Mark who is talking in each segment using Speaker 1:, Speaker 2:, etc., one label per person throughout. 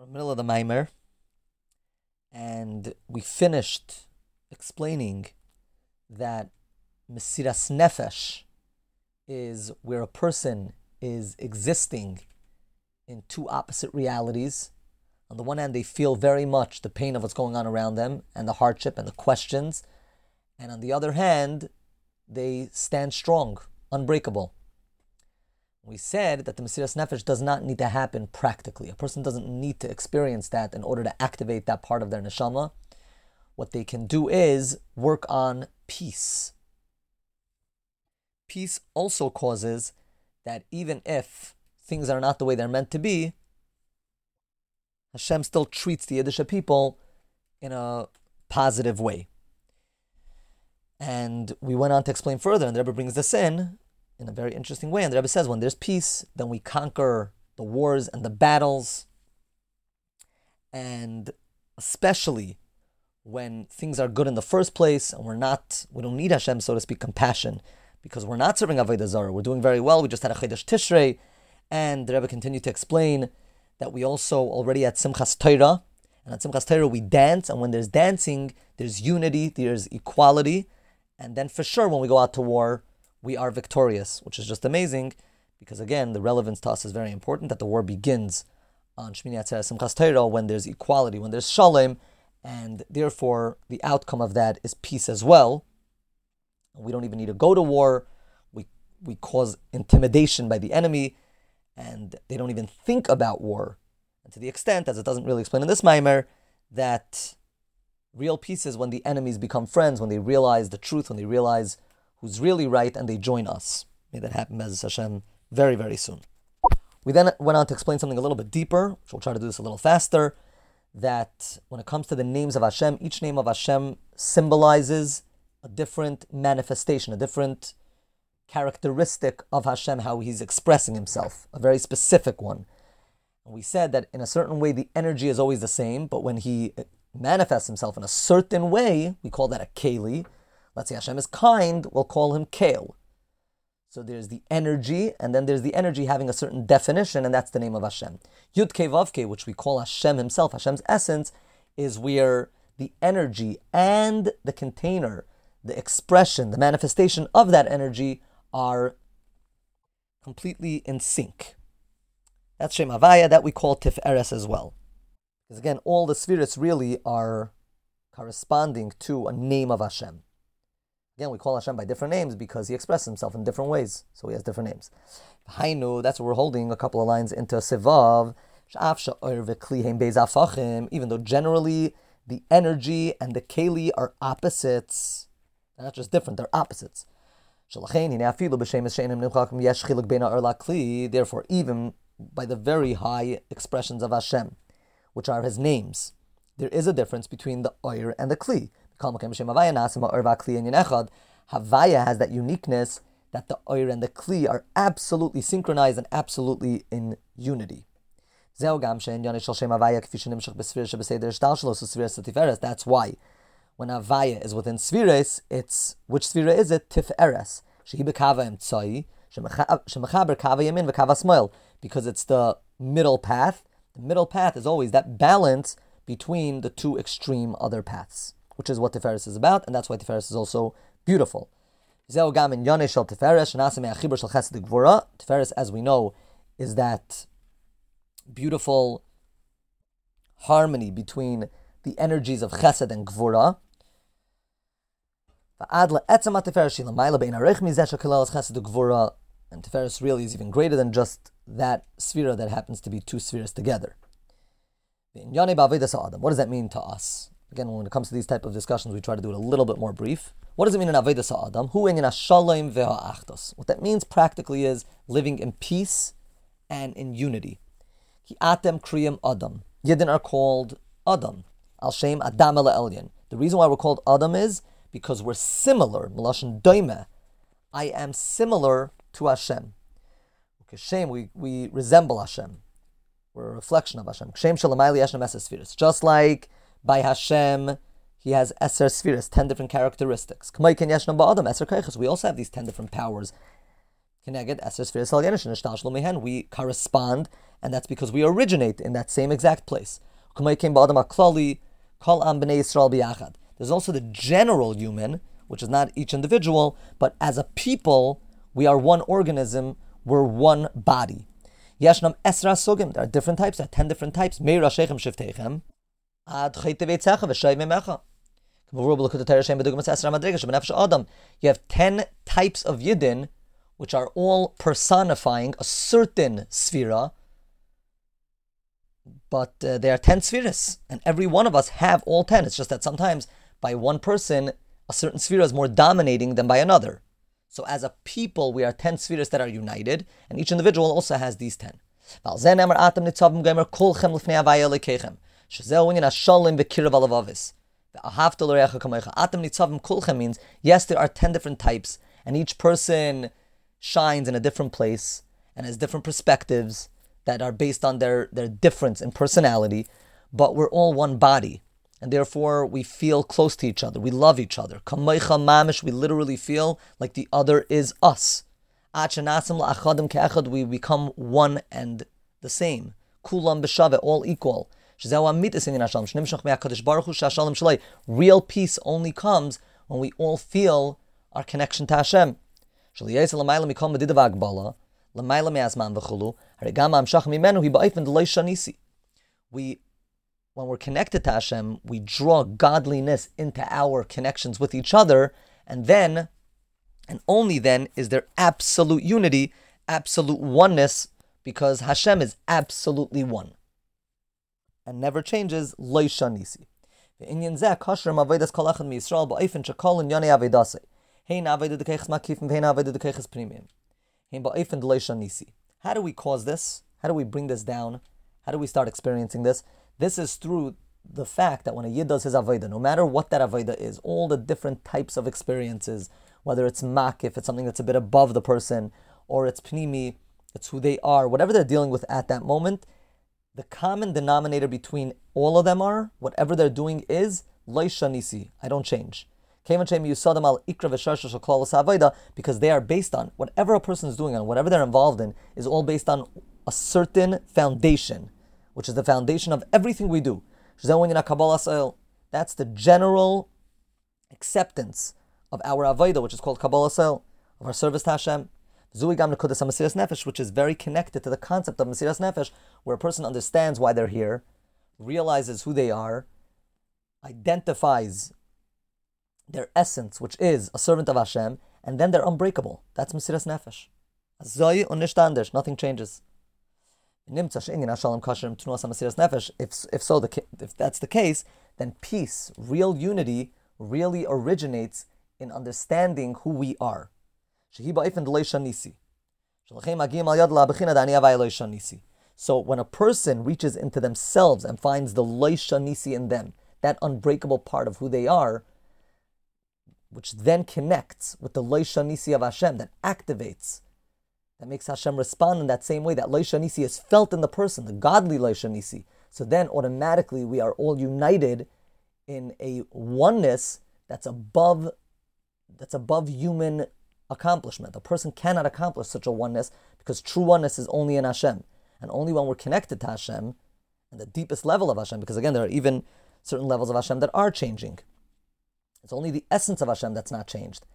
Speaker 1: We're in the middle of the Maimer, and we finished explaining that Mesiras Nefesh is where a person is existing in two opposite realities. On the one hand, they feel very much the pain of what's going on around them and the hardship and the questions. And on the other hand, they stand strong, unbreakable. We said that the Mesiras Nefesh does not need to happen practically. A person doesn't need to experience that in order to activate that part of their neshama. What they can do is work on peace. Peace also causes that even if things are not the way they're meant to be, Hashem still treats the Yiddish people in a positive way. And we went on to explain further, and the Rebbe brings this in in a very interesting way. And the Rebbe says, when there's peace, then we conquer the wars and the battles. And especially when things are good in the first place, and we're not, we don't need Hashem, so to speak, compassion, because we're not serving Avodah Zarah. We're doing very well. We just had a Chedesh Tishrei, and the Rebbe continued to explain that we also already at Simchas Torah, and at Simchas Torah we dance, and when there's dancing, there's unity, there's equality, and then for sure when we go out to war, we are victorious, which is just amazing, because again, the relevance to us is very important that the war begins on Shmini Atzeres Simchas Torah when there's equality, when there's shalom, and therefore the outcome of that is peace as well. We don't even need to go to war. We we cause intimidation by the enemy, and they don't even think about war. And to the extent, as it doesn't really explain in this mimer, that real peace is when the enemies become friends, when they realize the truth, when they realize who's really right, and they join us. May that happen, as Hashem, very, very soon. We then went on to explain something a little bit deeper, which we'll try to do this a little faster. That when it comes to the names of Hashem, each name of Hashem symbolizes a different manifestation, a different characteristic of Hashem, how he's expressing himself, a very specific one. And we said that in a certain way, the energy is always the same, but when he manifests himself in a certain way, we call that a keli. Let's say Hashem is kind, we'll call him kale. So there's the energy, and then there's the energy having a certain definition, and that's the name of Hashem. Yud Vavke, which we call Hashem himself, Hashem's essence, is where the energy and the container, the expression, the manifestation of that energy are completely in sync. That's Shem Havaya, that we call Tif'eres as well. Because again, all the spheres really are corresponding to a name of Hashem. Again, we call Hashem by different names because he expresses himself in different ways, so he has different names. Hainu, that's what we're holding a couple of lines into Sif Vav. Even though generally the energy and the keli are opposites, they're not just different, they're opposites. Therefore, even by the very high expressions of Hashem, which are His names, there is a difference between the Oir and the Kli. Havaya has that uniqueness that the Oir and the Kli are absolutely synchronized and absolutely in unity. That's why when Avaya is within Sfiris, it's which Sfira is it? Tif'eres. Because it's the middle path. The middle path is always that balance between the two extreme other paths, which is what Tiferes is about, and that's why Tiferes is also beautiful. Tiferes, as we know, is that beautiful harmony between the energies of Chesed and Gvura, and Tiferes really is even greater than just that sphere that happens to be two spheres together. What does that mean to us? Again, when it comes to these type of discussions, we try to do it a little bit more brief. What does it mean in Avedis Adam? What that means practically is living in peace and in unity. Ki atem kriyam Adam. Yidden are called Adam. Al Shem Adam Elyon. The reason why we're called Adam is because we're similar. Melashon doime. I am similar to Hashem. Hashem, we, we resemble Hashem. We're a reflection of Hashem. Hashem shalamayli Hashem Just like by Hashem, he has eser spheres, ten different characteristics. We also have these ten different powers. We correspond, and that's because we originate in that same exact place. There's also the general human, which is not each individual, but as a people, we are one organism, we're one body. There are different types. There are ten different types. Shiftechem. You have ten types of yidden, which are all personifying a certain sphera, but uh, there are ten spheres, and every one of us have all ten. It's just that sometimes by one person, a certain sphere is more dominating than by another. So as a people, we are 10 spheres that are united, and each individual also has these 10. Means yes, there are 10 different types, and each person shines in a different place and has different perspectives that are based on their, their difference in personality, but we're all one body and therefore we feel close to each other. We love each other. mamish, we literally feel like the other is us. We become one and the same. Kulam b'shave, all equal. Real peace only comes when we all feel our connection to Hashem. We when we're connected to Hashem, we draw godliness into our connections with each other, and then, and only then, is there absolute unity, absolute oneness, because Hashem is absolutely one and never changes. Loishanisi. Inyan zeh kasher ma'avedas kol echad miYisrael ba'ofen shekol in yonei avedase. Hein aveda dekeches makifim, hein aveda dekeches premium. Hein ba'ofen loishanisi. How do we cause this? How do we bring this down? How do we start experiencing this? This is through the fact that when a yid does his avodah, no matter what that avodah is, all the different types of experiences, whether it's mak, if it's something that's a bit above the person, or it's pnimi, it's who they are, whatever they're dealing with at that moment, the common denominator between all of them are, whatever they're doing is, nisi, I don't change. Because they are based on, whatever a person is doing and whatever they're involved in, is all based on a certain foundation which is the foundation of everything we do. That's the general acceptance of our avodah, which is called Kabbalas Ol, of our service to Hashem. Nefesh, which is very connected to the concept of Mesiras Nefesh, where a person understands why they're here, realizes who they are, identifies their essence, which is a servant of Hashem, and then they're unbreakable. That's Mesiras Nefesh. Nothing changes. If, if so, the, if that's the case, then peace, real unity, really originates in understanding who we are. So when a person reaches into themselves and finds the loishanisi in them, that unbreakable part of who they are, which then connects with the loishanisi of Hashem, that activates that makes Hashem respond in that same way. That Leishanisi is felt in the person, the godly Leishanisi. So then automatically we are all united in a oneness that's above that's above human accomplishment. A person cannot accomplish such a oneness because true oneness is only in Hashem. And only when we're connected to Hashem and the deepest level of Hashem, because again, there are even certain levels of Hashem that are changing. It's only the essence of Hashem that's not changed.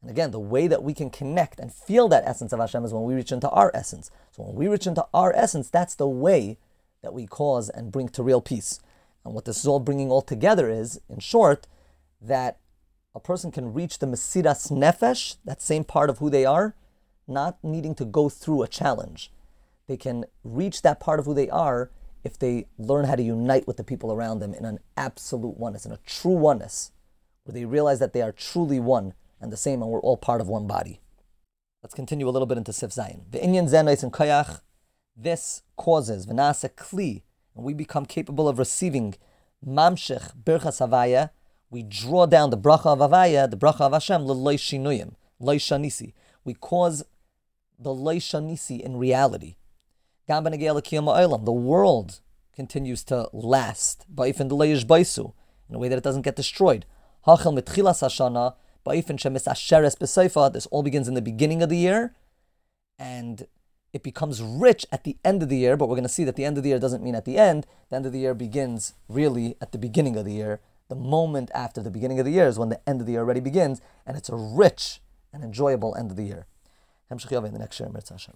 Speaker 1: And again, the way that we can connect and feel that essence of Hashem is when we reach into our essence. So when we reach into our essence, that's the way that we cause and bring to real peace. And what this is all bringing all together is, in short, that a person can reach the Mesiras Nefesh, that same part of who they are, not needing to go through a challenge. They can reach that part of who they are if they learn how to unite with the people around them in an absolute oneness, in a true oneness, where they realize that they are truly one and the same, and we're all part of one body. Let's continue a little bit into Sif Zayin. The Inyan Zenais and Kayach, this causes Vanasa Kli, and we become capable of receiving Mamshech Birchas Havaya. We draw down the bracha of Havaya, the bracha of Hashem, L'loy Shinuyim, Loy Shanisi. We cause the Loy Shanisi in reality. Gam The world continues to last, in a way that it doesn't get destroyed. Hachel mitchilas hashana, ba'ifin shemis asheres b'seifa, this all begins in the beginning of the year, and it becomes rich at the end of the year, but we're going to see that the end of the year doesn't mean at the end. The end of the year begins really at the beginning of the year. The moment after the beginning of the year is when the end of the year already begins, and it's a rich and enjoyable end of the year. in the next year, Hashem.